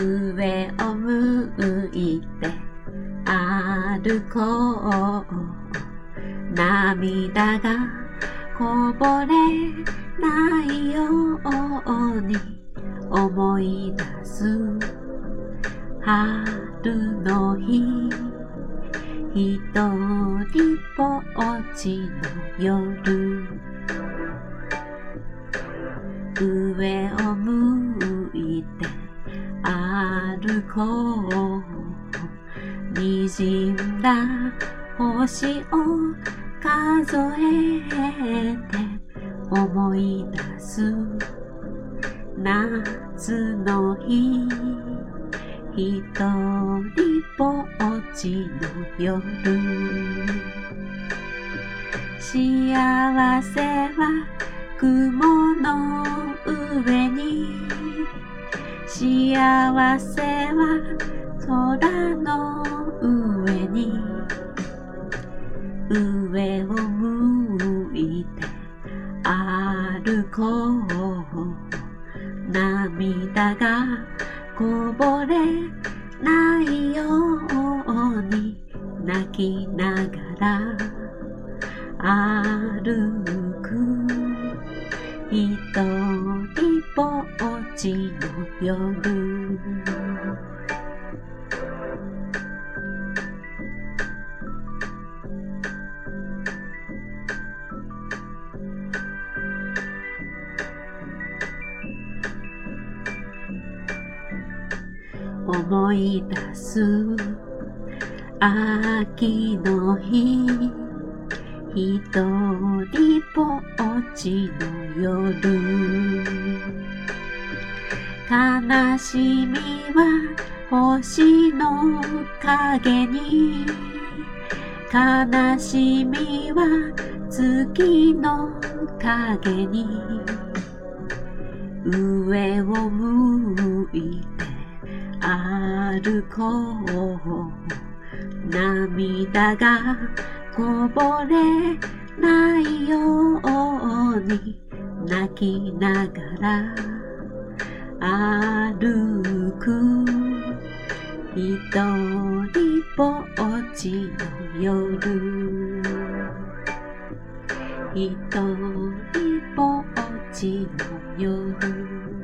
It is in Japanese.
上を向いて歩こう。涙がこぼれないように思い出す。春の日一人ぼっちの夜。歩こう滲んだ星を数えて思い出す夏の日一人ぼっちの夜。幸せは雲の上に幸せは空の上に。上を向いて歩こう。涙がこぼれないように泣きながら歩く。一人ぼっちの夜。思い出す秋の日。一人ぼっちの夜。悲しみは星の影に。悲しみは月の影に。上を向いて歩こう。涙がこぼれないように泣きながら歩く。一人ぼっちの夜。一人ぼっちの夜。